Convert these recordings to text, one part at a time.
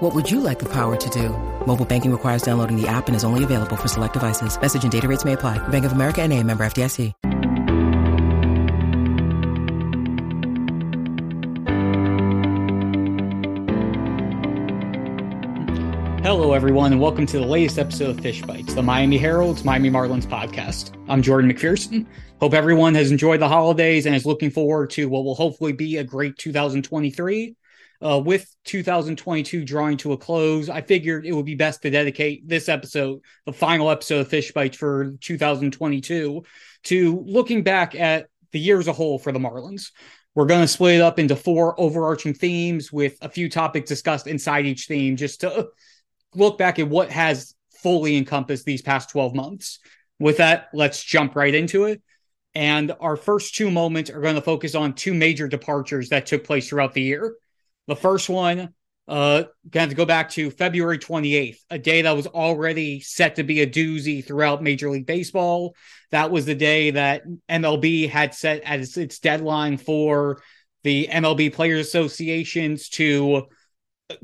What would you like the power to do? Mobile banking requires downloading the app and is only available for select devices. Message and data rates may apply. Bank of America and a member FDIC. Hello, everyone, and welcome to the latest episode of Fish Bites, the Miami Herald's Miami Marlins podcast. I'm Jordan McPherson. Hope everyone has enjoyed the holidays and is looking forward to what will hopefully be a great 2023. Uh, with 2022 drawing to a close, I figured it would be best to dedicate this episode, the final episode of Fish Bites for 2022, to looking back at the year as a whole for the Marlins. We're going to split it up into four overarching themes with a few topics discussed inside each theme just to look back at what has fully encompassed these past 12 months. With that, let's jump right into it. And our first two moments are going to focus on two major departures that took place throughout the year. The first one, uh, going to go back to February 28th, a day that was already set to be a doozy throughout Major League Baseball. That was the day that MLB had set as its deadline for the MLB Players Associations to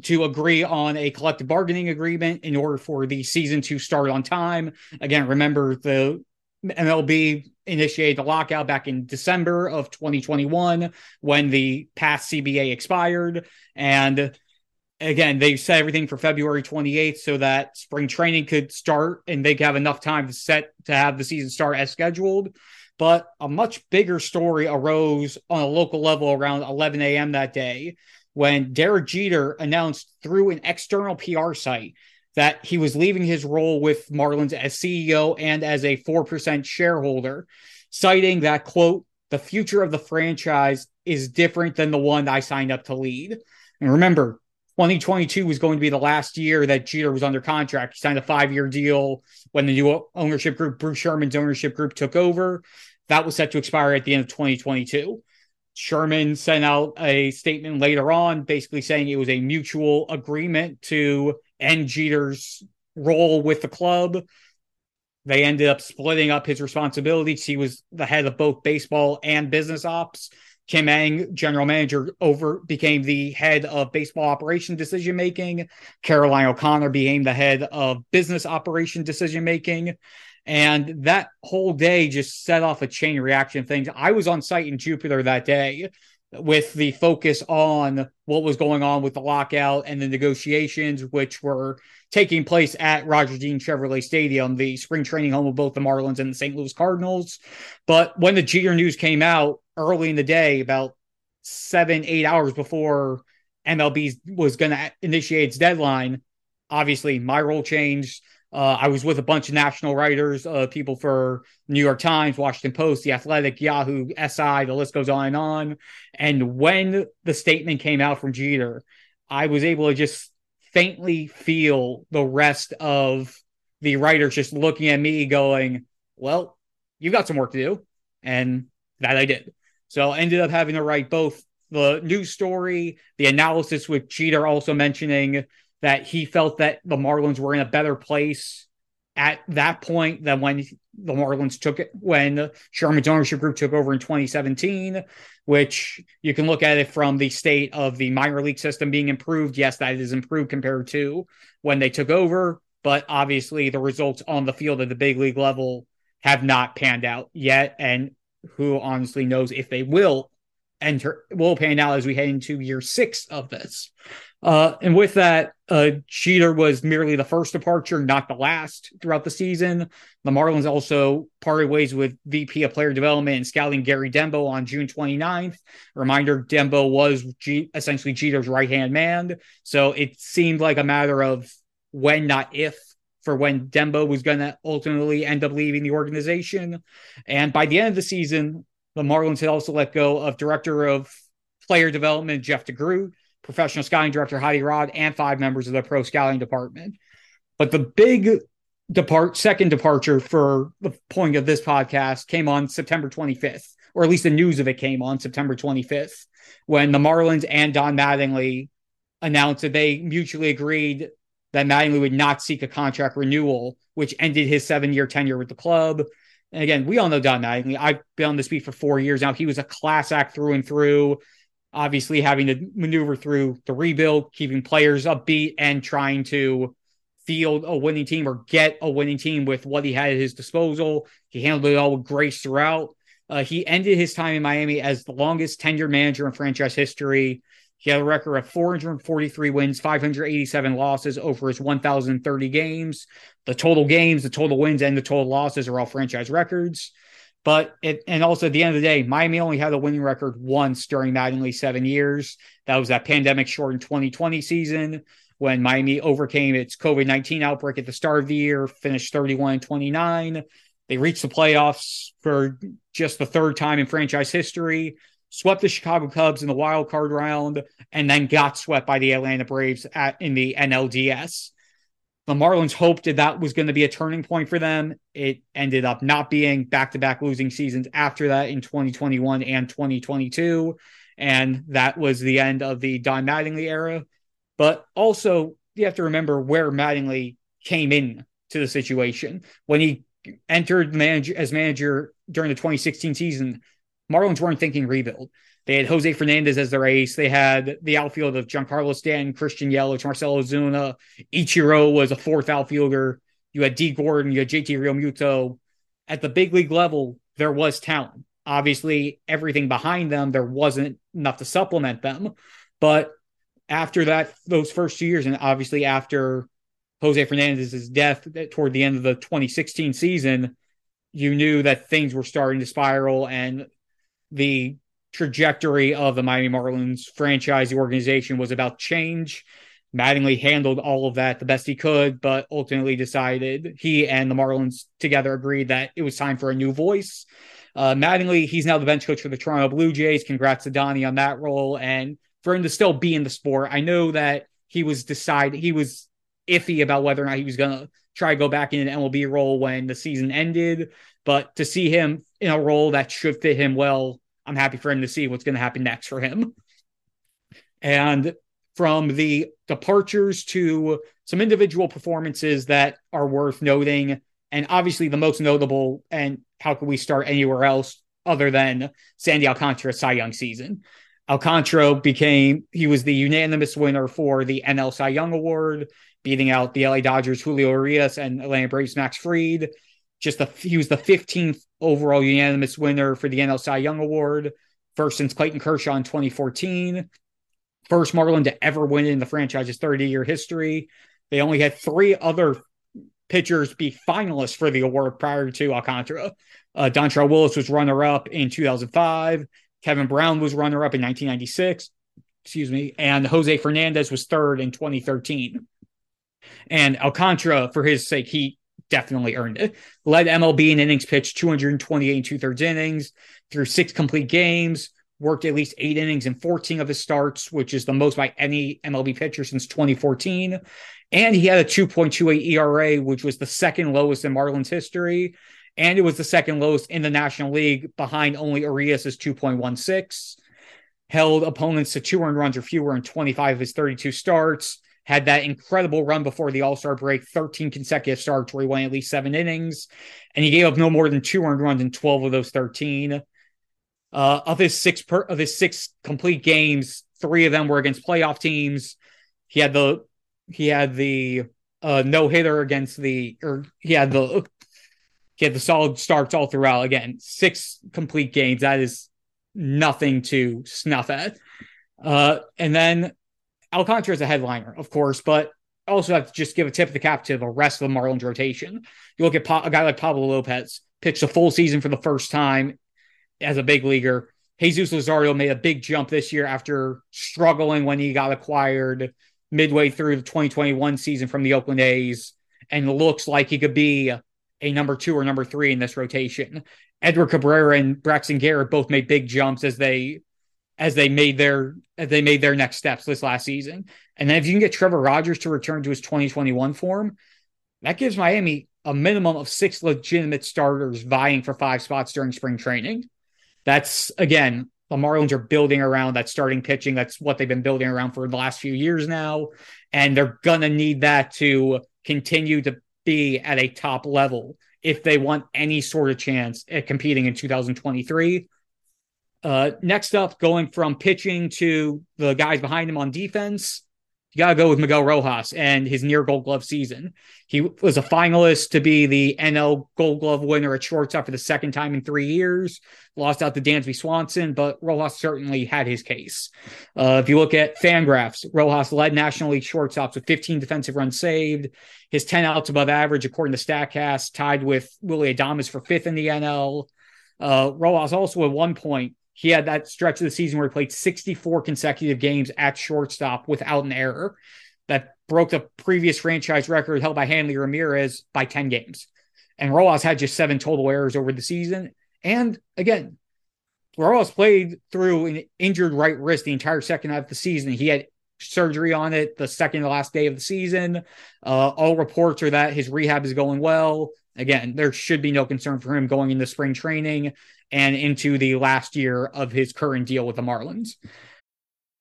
to agree on a collective bargaining agreement in order for the season to start on time. Again, remember the MLB initiated the lockout back in December of 2021 when the past CBA expired. And again, they set everything for February 28th so that spring training could start and they could have enough time to set to have the season start as scheduled. But a much bigger story arose on a local level around 11 a.m. that day when Derek Jeter announced through an external PR site that he was leaving his role with Marlins as CEO and as a 4% shareholder, citing that, quote, the future of the franchise is different than the one I signed up to lead. And remember, 2022 was going to be the last year that Jeter was under contract. He signed a five year deal when the new ownership group, Bruce Sherman's ownership group, took over. That was set to expire at the end of 2022. Sherman sent out a statement later on, basically saying it was a mutual agreement to end Jeter's role with the club. They ended up splitting up his responsibilities. He was the head of both baseball and business ops. Kim Ng, general manager, over became the head of baseball operation decision making. Caroline O'Connor became the head of business operation decision making. And that whole day just set off a chain reaction of things. I was on site in Jupiter that day with the focus on what was going on with the lockout and the negotiations, which were taking place at Roger Dean Chevrolet Stadium, the spring training home of both the Marlins and the St. Louis Cardinals. But when the Jeter news came out early in the day, about seven, eight hours before MLB was going to initiate its deadline, obviously my role changed. Uh, I was with a bunch of national writers, uh, people for New York Times, Washington Post, The Athletic, Yahoo, SI, the list goes on and on. And when the statement came out from Jeter, I was able to just faintly feel the rest of the writers just looking at me going, well, you've got some work to do. And that I did. So I ended up having to write both the news story, the analysis with Jeter also mentioning that he felt that the Marlins were in a better place at that point than when the Marlins took it when the Sherman's ownership group took over in 2017, which you can look at it from the state of the minor league system being improved. Yes, that is improved compared to when they took over, but obviously the results on the field at the big league level have not panned out yet. And who honestly knows if they will enter will pan out as we head into year six of this. Uh, and with that, uh, Jeter was merely the first departure, not the last throughout the season. The Marlins also parted ways with VP of Player Development and Scouting Gary Denbo on June 29th. Reminder Denbo was G- essentially Jeter's right hand man. So it seemed like a matter of when, not if, for when Denbo was going to ultimately end up leaving the organization. And by the end of the season, the Marlins had also let go of Director of Player Development Jeff DeGroot professional scouting director Hadi Raad, and five members of the pro scouting department. But the big depart second departure for the point of this podcast came on September 25th, or at least the news of it came on September 25th, when the Marlins and Don Mattingly announced that they mutually agreed that Mattingly would not seek a contract renewal, which ended his seven year tenure with the club. And again, we all know Don Mattingly. I've been on this beat for four years now. He was a class act through and through. Obviously, having to maneuver through the rebuild, keeping players upbeat, and trying to field a winning team or get a winning team with what he had at his disposal. He handled it all with grace throughout. Uh, he ended his time in Miami as the longest tenured manager in franchise history. He had a record of 443 wins, 587 losses over his 1,030 games. The total games, the total wins, and the total losses are all franchise records. But it, and also at the end of the day, Miami only had a winning record once during Mattingly's seven years. That was that pandemic shortened 2020 season when Miami overcame its COVID 19 outbreak at the start of the year, finished 31 29. They reached the playoffs for just the third time in franchise history swept the Chicago Cubs in the wild card round, and then got swept by the Atlanta Braves at, in the NLDS. The Marlins hoped that that was going to be a turning point for them. It ended up not being back to back losing seasons after that in 2021 and 2022. And that was the end of the Don Mattingly era. But also, you have to remember where Mattingly came in to the situation. When he entered manager, as manager during the 2016 season, Marlins weren't thinking rebuild. They had Jose Fernandez as their ace. They had the outfield of Giancarlo Stanton, Christian Yelich, Marcell Ozuna. Ichiro was a fourth outfielder. You had Dee Gordon, you had JT Realmuto. At the big league level, there was talent. Obviously, everything behind them, there wasn't enough to supplement them. But after that, those first two years, and obviously after Jose Fernandez's death toward the end of the 2016 season, you knew that things were starting to spiral and the trajectory of the Miami Marlins franchise, the organization was about change. Mattingly handled all of that the best he could, but ultimately decided he and the Marlins together agreed that it was time for a new voice. Uh, Mattingly, he's now the bench coach for the Toronto Blue Jays. Congrats to Donnie on that role. And for him to still be in the sport, I know that he was decided, he was iffy about whether or not he was going to try to go back in an MLB role when the season ended. But to see him in a role that should fit him well I'm happy for him to see what's going to happen next for him. And from the departures to some individual performances that are worth noting, and obviously the most notable, and how could we start anywhere else other than Sandy Alcantara's Cy Young season? Alcantara became, he was the unanimous winner for the NL Cy Young Award, beating out the LA Dodgers Julio Urias and Atlanta Braves Max Fried just the he was the 15th overall unanimous winner for the NL Cy Young Award, first since Clayton Kershaw in 2014. First Marlin to ever win in the franchise's 30 year history. They only had three other pitchers be finalists for the award prior to Alcantara. Uh, Dontrelle Willis was runner up in 2005. Kevin Brown was runner up in 1996. Excuse me. And Jose Fernandez was third in 2013. And Alcantara, for his sake, he definitely earned it. Led MLB in innings pitched 228 and two thirds innings through six complete games. Worked at least eight innings in 14 of his starts, which is the most by any MLB pitcher since 2014. And he had a 2.28 ERA, which was the second lowest in Marlins history. And it was the second lowest in the National League behind only Urias's 2.16. Held opponents to two earned runs or fewer in 25 of his 32 starts had that incredible run before the All Star break, 13 consecutive starts where he won at least seven innings, and he gave up no more than two earned runs in 12 of those 13. Uh, of his six per, of his six complete games, three of them were against playoff teams. He had the he had the uh, no hitter against the or he had the he had the solid starts all throughout. Again, six complete games. That is nothing to snuff at. Uh, and then Alcantara is a headliner, of course, but also have to just give a tip of the cap to the rest of the Marlins rotation. You look at pa- a guy like Pablo Lopez, pitched a full season for the first time as a big leaguer. Jesus Luzardo made a big jump this year after struggling when he got acquired midway through the 2021 season from the Oakland A's, and looks like he could be a number two or number three in this rotation. Edward Cabrera and Braxton Garrett both made big jumps as they as they made their as they made their next steps this last season. And then if you can get Trevor Rogers to return to his 2021 form, that gives Miami a minimum of six legitimate starters vying for five spots during spring training. That's again, the Marlins are building around that starting pitching. That's what they've been building around for the last few years now. And they're to need that to continue to be at a top level if they want any sort of chance at competing in 2023. Uh, next up, going from pitching to the guys behind him on defense, you got to go with Miguel Rojas and his near gold glove season. He was a finalist to be the NL gold glove winner at shortstop for the second time in three years, lost out to Dansby Swanson, but Rojas certainly had his case. Uh, if you look at Fangraphs, Rojas led National League shortstops with 15 defensive runs saved, his 10 outs above average, according to StatCast, tied with Willie Adames for fifth in the NL. Uh, Rojas also at one point he had that stretch of the season where he played 64 consecutive games at shortstop without an error. That broke the previous franchise record held by Hanley Ramirez by 10 games. And Rojas had just seven total errors over the season. And again, Rojas played through an injured right wrist the entire second half of the season. He had surgery on it the second to last day of the season. Uh, all reports are that his rehab is going well. Again, there should be no concern for him going into spring training and into the last year of his current deal with the Marlins.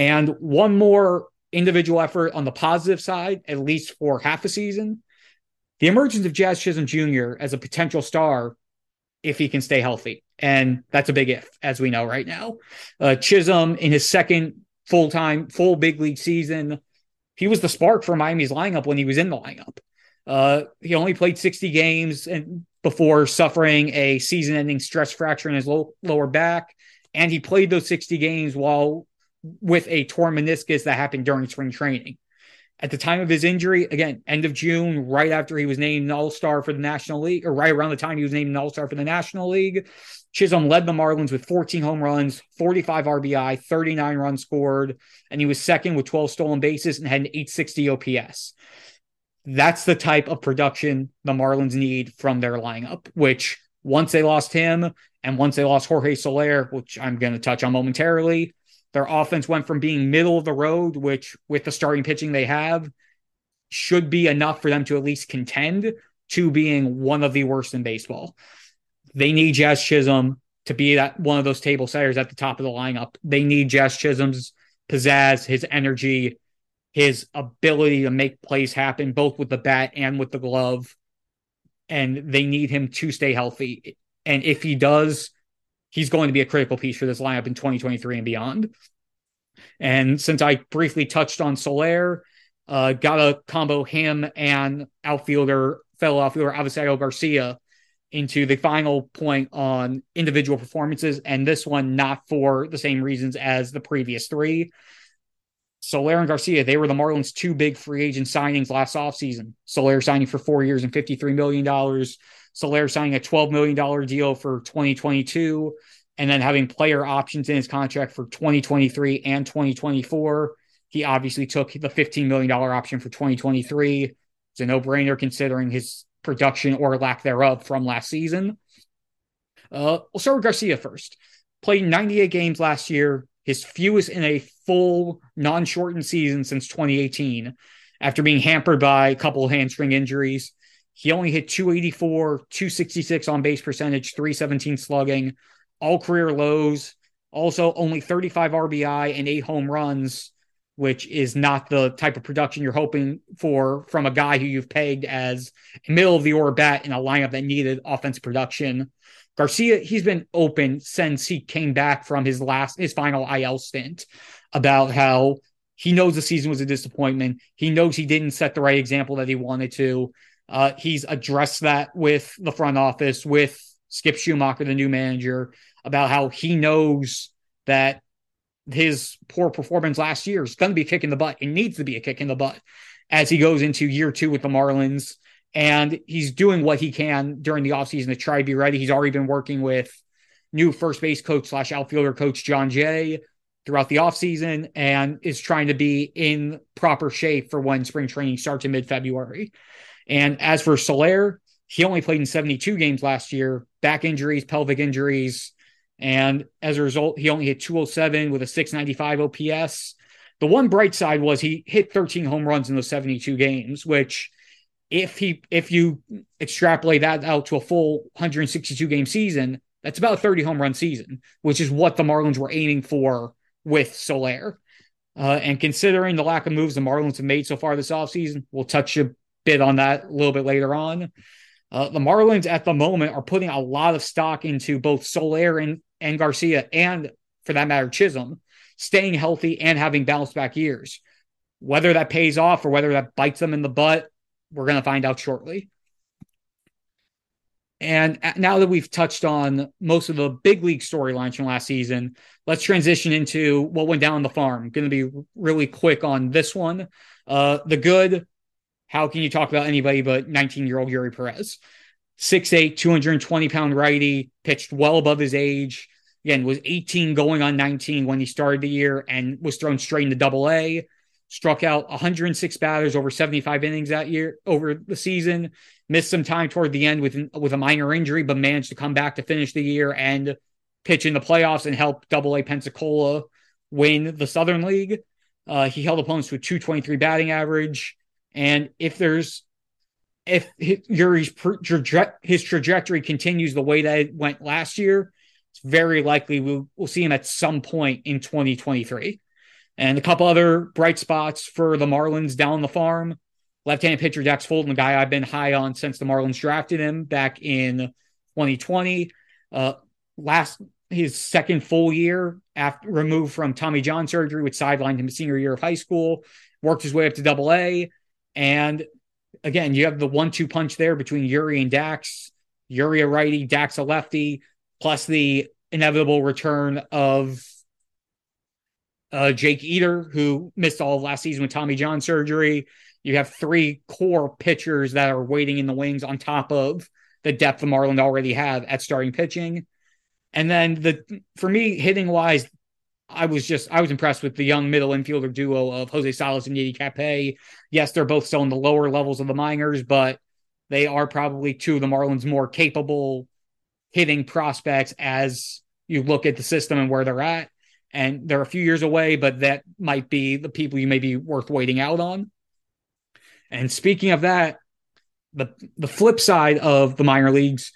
And one more individual effort on the positive side, at least for half a season. The emergence of Jazz Chisholm Jr. as a potential star, if he can stay healthy. And that's a big if, as we know right now. Uh, Chisholm, in his second full time, full big league season, he was the spark for Miami's lineup when he was in the lineup. Uh, he only played 60 games and before suffering a season ending stress fracture in his low, lower back. And he played those 60 games while with a torn meniscus that happened during spring training. At the time of his injury, again, end of June, right after he was named an All Star for the National League, or right around the time he was named an All Star for the National League, Chisholm led the Marlins with 14 home runs, 45 RBI, 39 runs scored, and he was second with 12 stolen bases and had an 860 OPS. That's the type of production the Marlins need from their lineup, which once they lost him and once they lost Jorge Soler, which I'm going to touch on momentarily, their offense went from being middle of the road, which with the starting pitching they have should be enough for them to at least contend, to being one of the worst in baseball. They need Jazz Chisholm to be that one of those table setters at the top of the lineup. They need Jazz Chisholm's pizzazz, his energy, his ability to make plays happen, both with the bat and with the glove. And they need him to stay healthy. And if he does, he's going to be a critical piece for this lineup in 2023 and beyond. And since I briefly touched on Soler, uh, got to combo him and outfielder, fellow outfielder Avisail Garcia into the final point on individual performances. And this one, not for the same reasons as the previous three. Soler and Garcia, they were the Marlins' two big free agent signings last offseason. Soler signing for four years and $53 million. Soler signing a $12 million deal for 2022 and then having player options in his contract for 2023 and 2024. He obviously took the $15 million option for 2023. It's a no brainer considering his production or lack thereof from last season. Uh, we'll start with Garcia first. Played 98 games last year, his fewest in a full non shortened season since 2018, after being hampered by a couple hamstring injuries. He only hit 284, 266 on base percentage, 317 slugging, all career lows. Also, only 35 RBI and eight home runs, which is not the type of production you're hoping for from a guy who you've pegged as a middle of the order bat in a lineup that needed offense production. Garcia, he's been open since he came back from his last, his final IL stint about how he knows the season was a disappointment. He knows he didn't set the right example that he wanted to. Uh, he's addressed that with the front office, with Skip Schumacher, the new manager, about how he knows that his poor performance last year is going to be a kick in the butt. It needs to be a kick in the butt as he goes into year two with the Marlins And he's doing what he can during the offseason to try to be ready. He's already been working with new first base coach slash outfielder coach Jon Jay throughout the offseason and is trying to be in proper shape for when spring training starts in mid February. And as for Soler, he only played in 72 games last year, back injuries, pelvic injuries. And as a result, he only hit 207 with a 695 OPS. The one bright side was he hit 13 home runs in those 72 games, which if he if you extrapolate that out to a full 162 game season, that's about a 30 home run season, which is what the Marlins were aiming for with Soler. Uh, and considering the lack of moves the Marlins have made so far this offseason, we'll touch bit on that a little bit later on. Uh, the Marlins at the moment are putting a lot of stock into both Soler and, and Garcia, and for that matter, Chisholm, staying healthy and having bounce back years. Whether that pays off or whether that bites them in the butt, we're going to find out shortly. And now that we've touched on most of the big league storylines from last season, let's transition into what went down on the farm. Going to be really quick on this one. Uh, the good, how can you talk about anybody but 19 year old Eury Perez? 6'8, 220 pound righty, pitched well above his age. Again, was 18 going on 19 when he started the year and was thrown straight into double A struck out 106 batters over 75 innings that year over the season. Missed some time toward the end with with a minor injury, but managed to come back to finish the year and pitch in the playoffs and help Double A Pensacola win the Southern League. Uh, he held opponents to a 223 batting average, and if there's if Eury's his trajectory continues the way that it went last year, it's very likely we'll, we'll see him at some point in 2023. And a couple other bright spots for the Marlins down the farm. Left-handed pitcher Dax Fulton, the guy I've been high on since the Marlins drafted him back in 2020. Uh, last his second full year after removed from Tommy John surgery, which sidelined him senior year of high school, worked his way up to double A. And again, you have the one-two punch there between Eury and Dax. Eury a righty, Dax a lefty, plus the inevitable return of uh, Jake Eder, who missed all of last season with Tommy John surgery. You have three core pitchers that are waiting in the wings on top of the depth the Marlins already have at starting pitching. And then the for me, hitting wise, I was just I was impressed with the young middle infielder duo of Jose Salas and Yiddy Cappe. Yes, they're both still in the lower levels of the minors, but they are probably two of the Marlins' more capable hitting prospects as you look at the system and where they're at and they're a few years away, but that might be the people you may be worth waiting out on. And speaking of that, the the flip side of the minor leagues,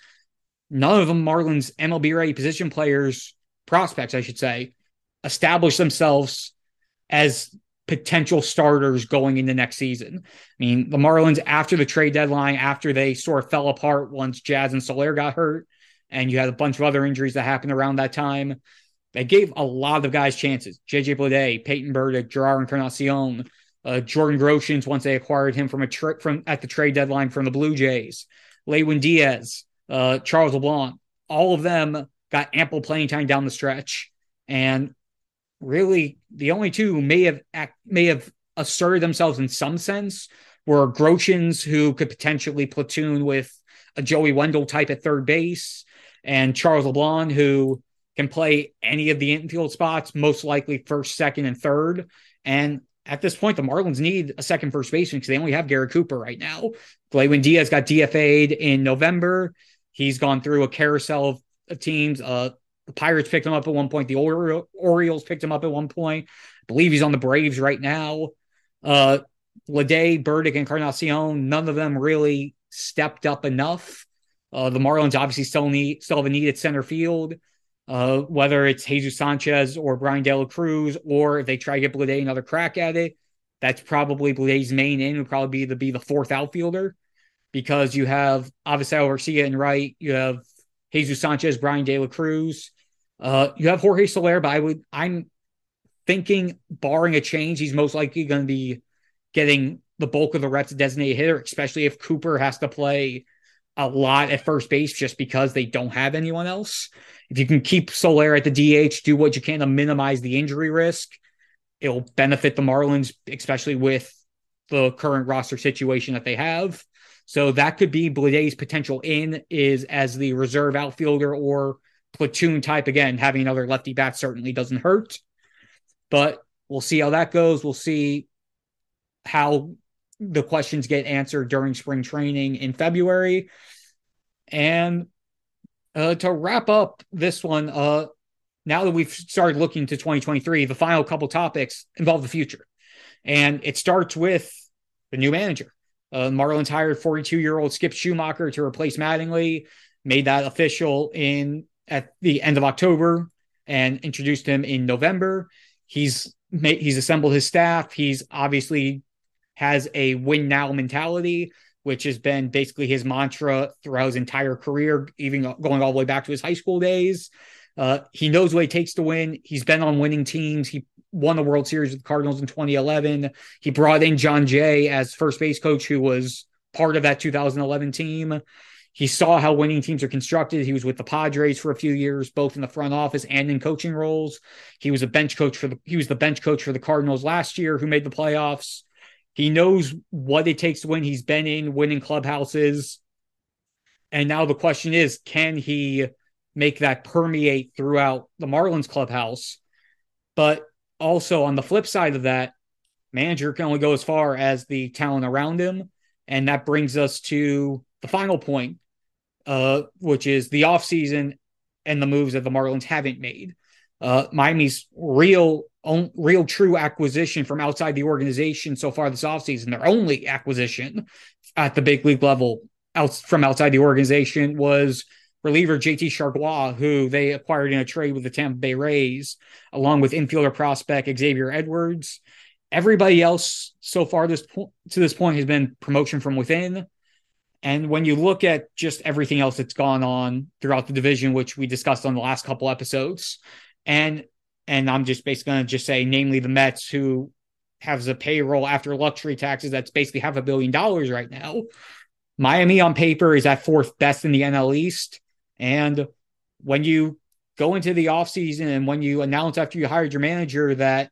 none of them Marlins MLB ready position players, prospects, I should say, establish themselves as potential starters going into next season. I mean, the Marlins after the trade deadline, after they sort of fell apart once Jazz and Soler got hurt, and you had a bunch of other injuries that happened around that time. They gave a lot of guys chances. JJ Bleday, Peyton Burdick, Jerar Encarnacion, uh, Jordan Groshans once they acquired him from a tra- from at the trade deadline from the Blue Jays, Lewin Diaz, uh, Charles LeBlanc, all of them got ample playing time down the stretch, and really the only two who may have act, may have asserted themselves in some sense were Groshans, who could potentially platoon with a Joey Wendle type at third base, and Charles LeBlanc, who can play any of the infield spots, most likely first, second, and third. And at this point, the Marlins need a second first baseman because they only have Garrett Cooper right now. Lewin Diaz got DFA'd in November. He's gone through a carousel of, of teams. Uh, the Pirates picked him up at one point. The Orioles picked him up at one point. I believe he's on the Braves right now. Uh, Bleday, Burdick, and Encarnacion, none of them really stepped up enough. Uh, the Marlins obviously still need still have a need at center field uh, whether it's Jesus Sanchez or Brian De La Cruz, or if they try to get Bleday another crack at it, that's probably Bleday's main in would probably be to be the fourth outfielder because you have Avisail Garcia and right, you have Jesus Sanchez, Brian De La Cruz, uh, you have Jorge Soler, but I would I'm thinking barring a change, he's most likely going to be getting the bulk of the reps designated hitter, especially if Cooper has to play a lot at first base just because they don't have anyone else. If you can keep Soler at the DH, do what you can to minimize the injury risk, it'll benefit the Marlins, especially with the current roster situation that they have. So that could be Bleday's potential in is as the reserve outfielder or platoon type. Again, having another lefty bat certainly doesn't hurt, but we'll see how that goes. We'll see how the questions get answered during spring training in February. And uh, to wrap up this one, uh, now that we've started looking to 2023, the final couple topics involve the future. And it starts with the new manager. Uh, Marlins hired 42 year old Skip Schumacher to replace Mattingly, made that official in at the end of October and introduced him in November. He's made, he's assembled his staff. He's obviously has a win now mentality, which has been basically his mantra throughout his entire career, even going all the way back to his high school days. Uh, he knows what it takes to win. He's been on winning teams. He won the World Series with the Cardinals in 2011. He brought in Jon Jay as first base coach, who was part of that 2011 team. He saw how winning teams are constructed. He was with the Padres for a few years, both in the front office and in coaching roles. He was a bench coach for the he was the bench coach for the Cardinals last year, who made the playoffs. He knows what it takes to win. He's been in winning clubhouses. And now the question is, can he make that permeate throughout the Marlins clubhouse? But also on the flip side of that, manager can only go as far as the talent around him. And that brings us to the final point, uh, which is the offseason and the moves that the Marlins haven't made. Uh, Miami's real real true acquisition from outside the organization so far this offseason, their only acquisition at the big league level out from outside the organization was reliever JT Chargois, who they acquired in a trade with the Tampa Bay Rays, along with infielder prospect Xavier Edwards. Everybody else so far this po- to this point has been promotion from within. And when you look at just everything else that's gone on throughout the division, which we discussed on the last couple episodes, and and I'm just basically going to just say, namely the Mets, who has a payroll after luxury taxes that's basically half a billion dollars right now. Miami on paper is at fourth best in the NL East. And when you go into the offseason and when you announce after you hired your manager that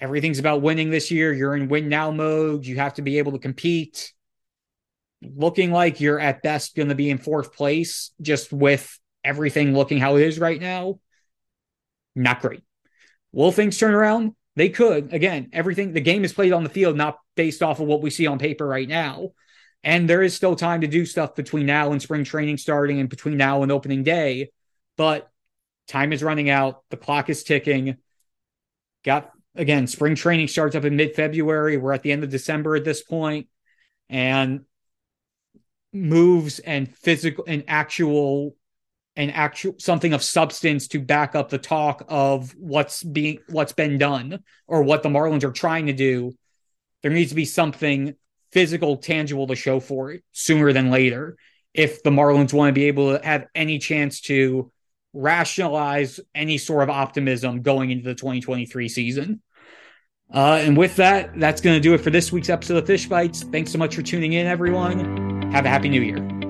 everything's about winning this year, you're in win now mode, you have to be able to compete, looking like you're at best going to be in fourth place just with everything looking how it is right now not great. Will things turn around? They could. Again, everything, the game is played on the field, not based off of what we see on paper right now. And there is still time to do stuff between now and spring training starting and between now and opening day. But time is running out. The clock is ticking. Got, again, spring training starts up in mid February. We're at the end of December at this point, And moves and physical and actual an actual something of substance to back up the talk of what's being what's been done or what the Marlins are trying to do. There needs to be something physical, tangible to show for it sooner than later. If the Marlins want to be able to have any chance to rationalize any sort of optimism going into the 2023 season. Uh, and with that, that's going to do it for this week's episode of Fish Bites. Thanks so much for tuning in, everyone. Have a happy new year.